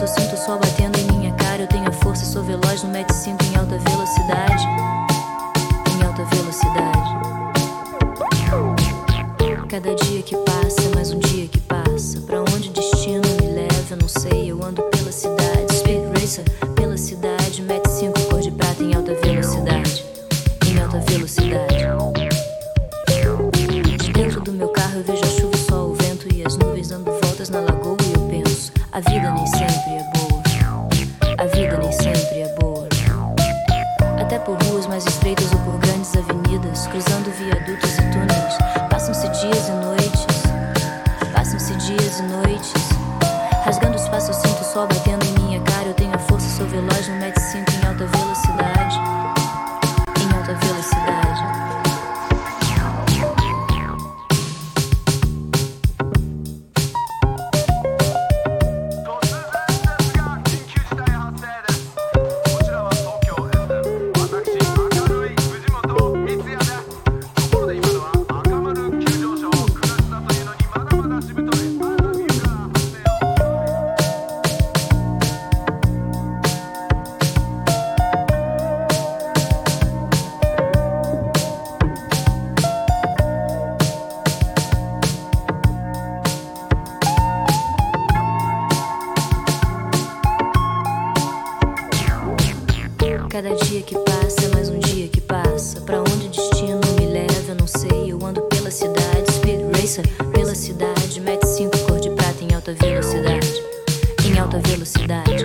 eu sinto o sol batendo em minha cara. Eu tenho força, sou veloz no Med Cada dia que passa é mais um dia que passa. Pra onde o destino me leva, eu não sei. Eu ando pela cidade, Speed Racer, pela cidade. Mete cinco cor de prata em alta velocidade. Em alta velocidade.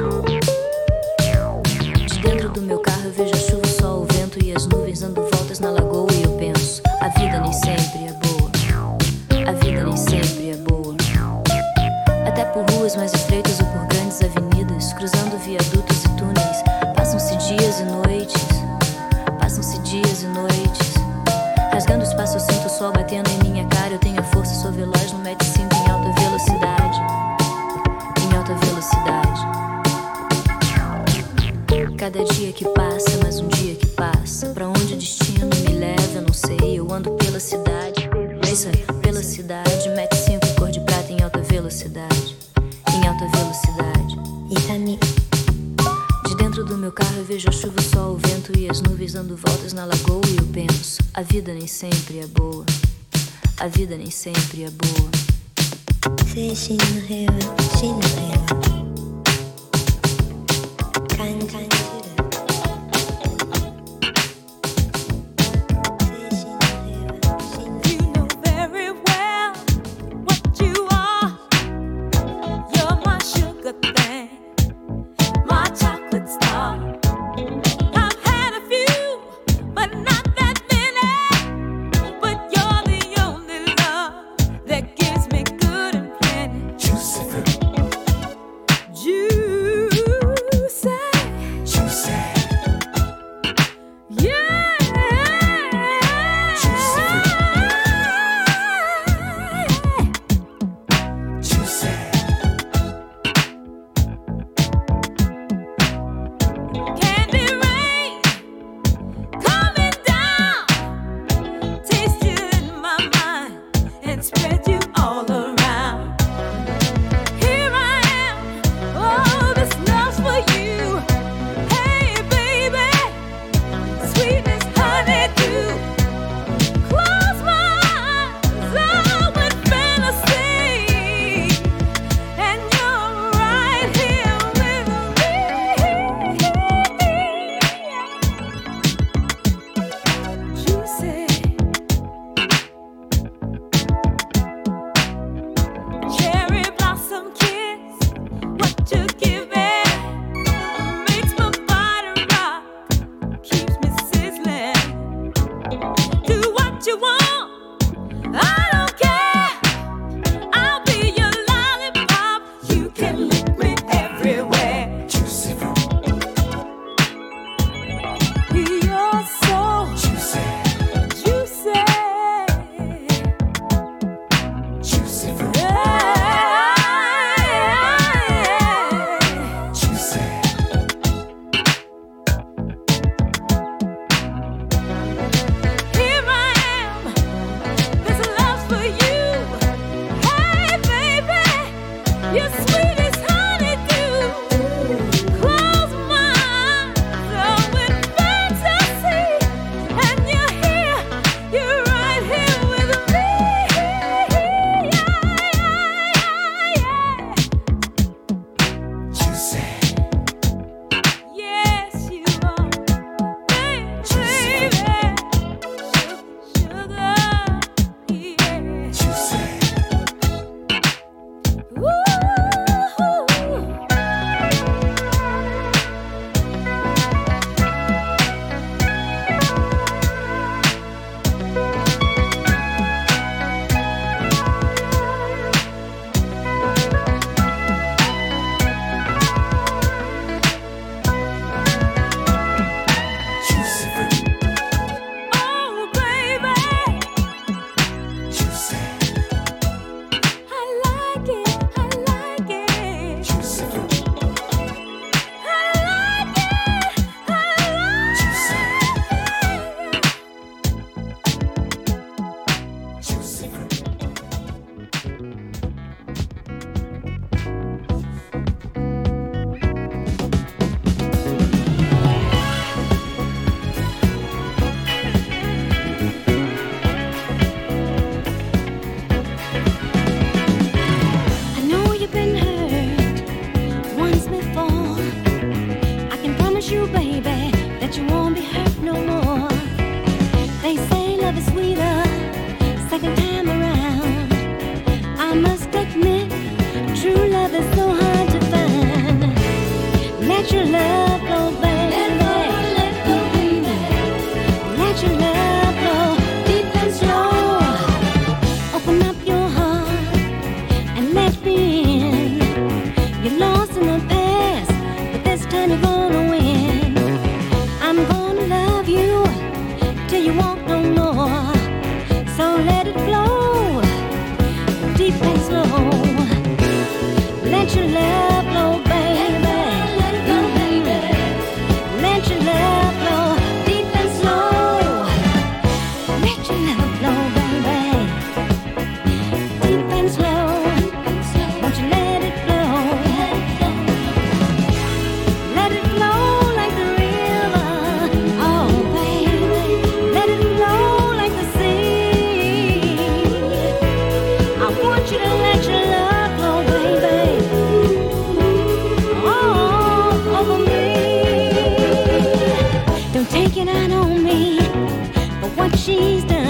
she's done.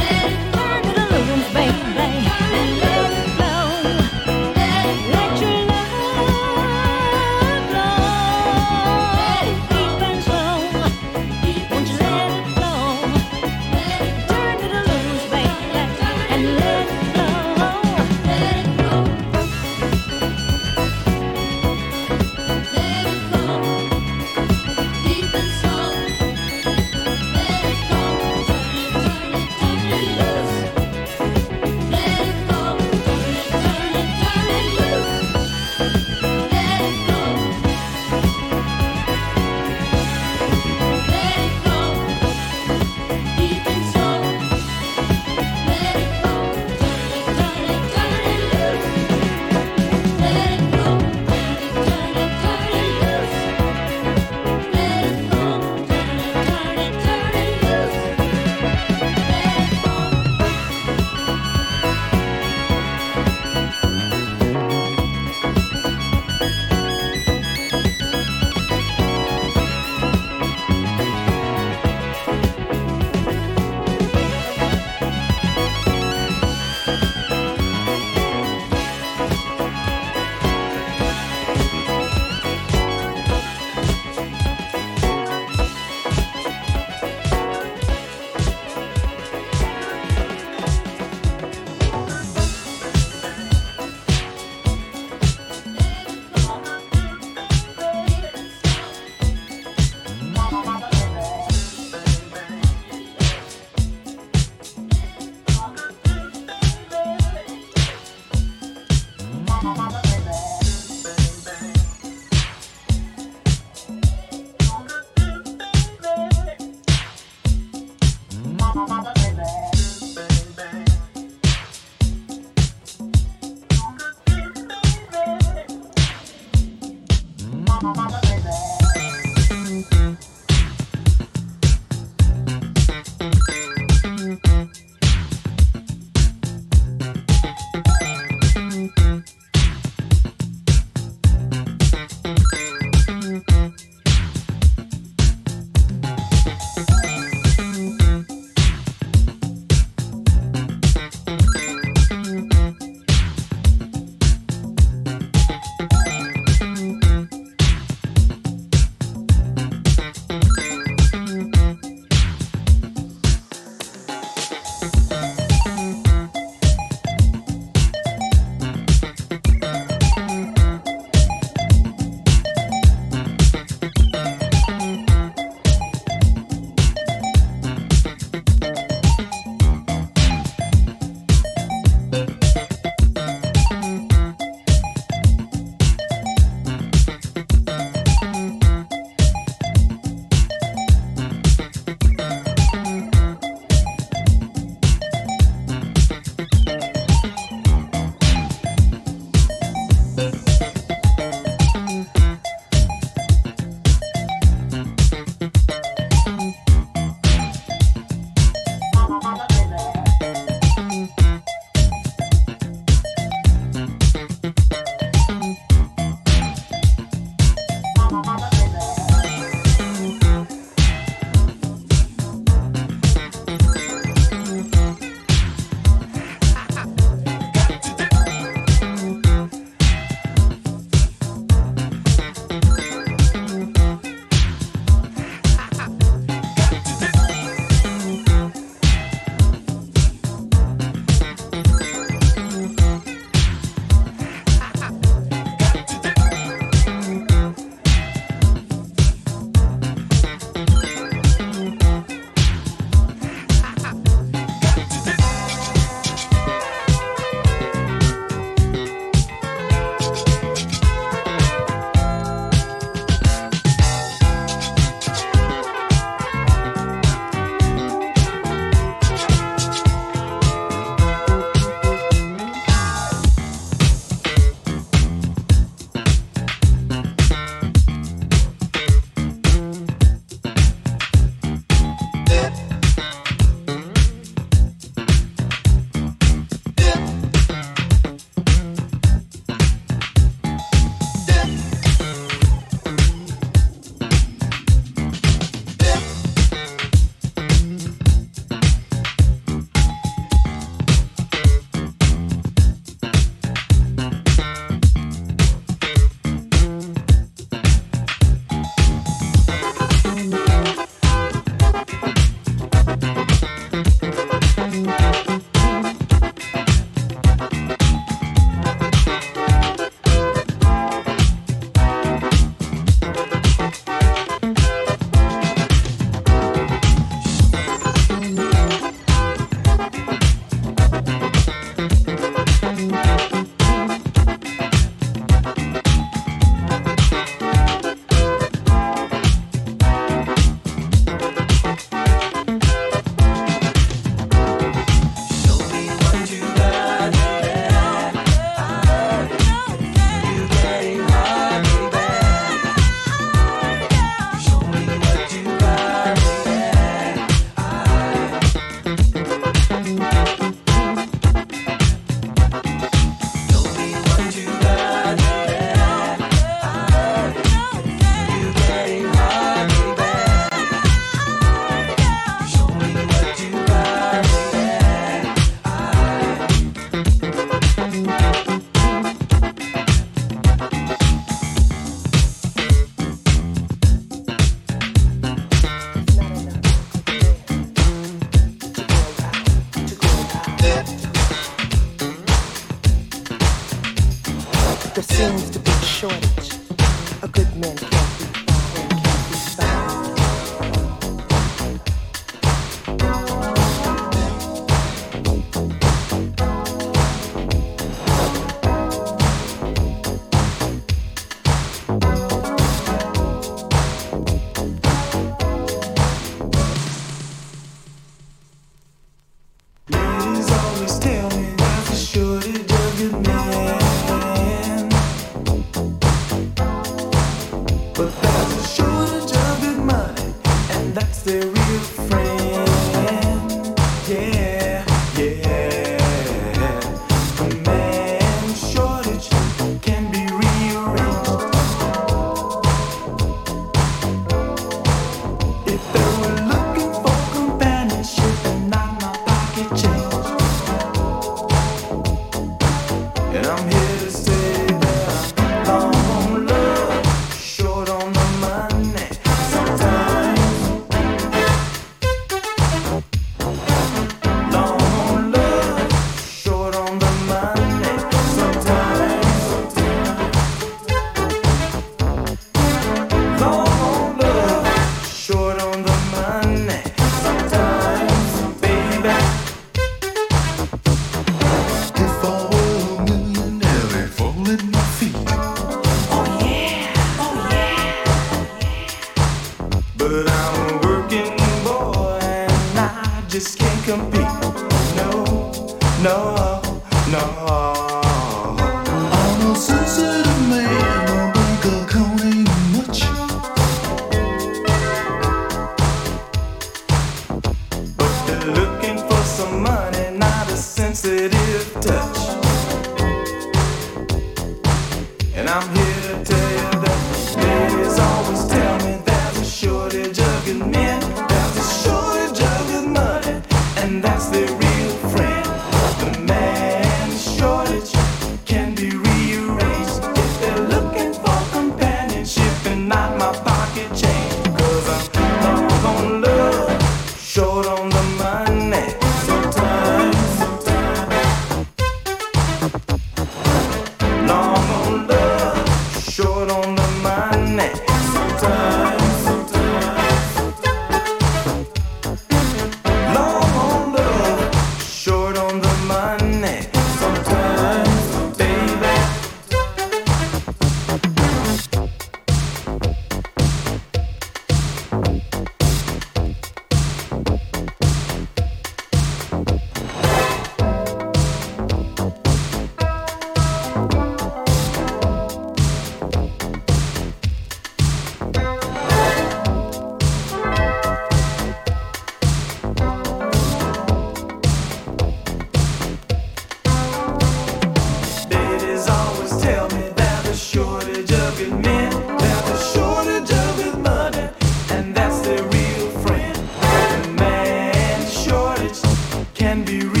can be real.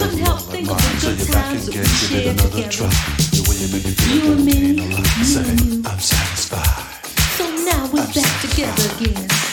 couldn't help think of so good I could get give together. you make me feel, and me, you and me. I'm satisfied. So now we're back together again.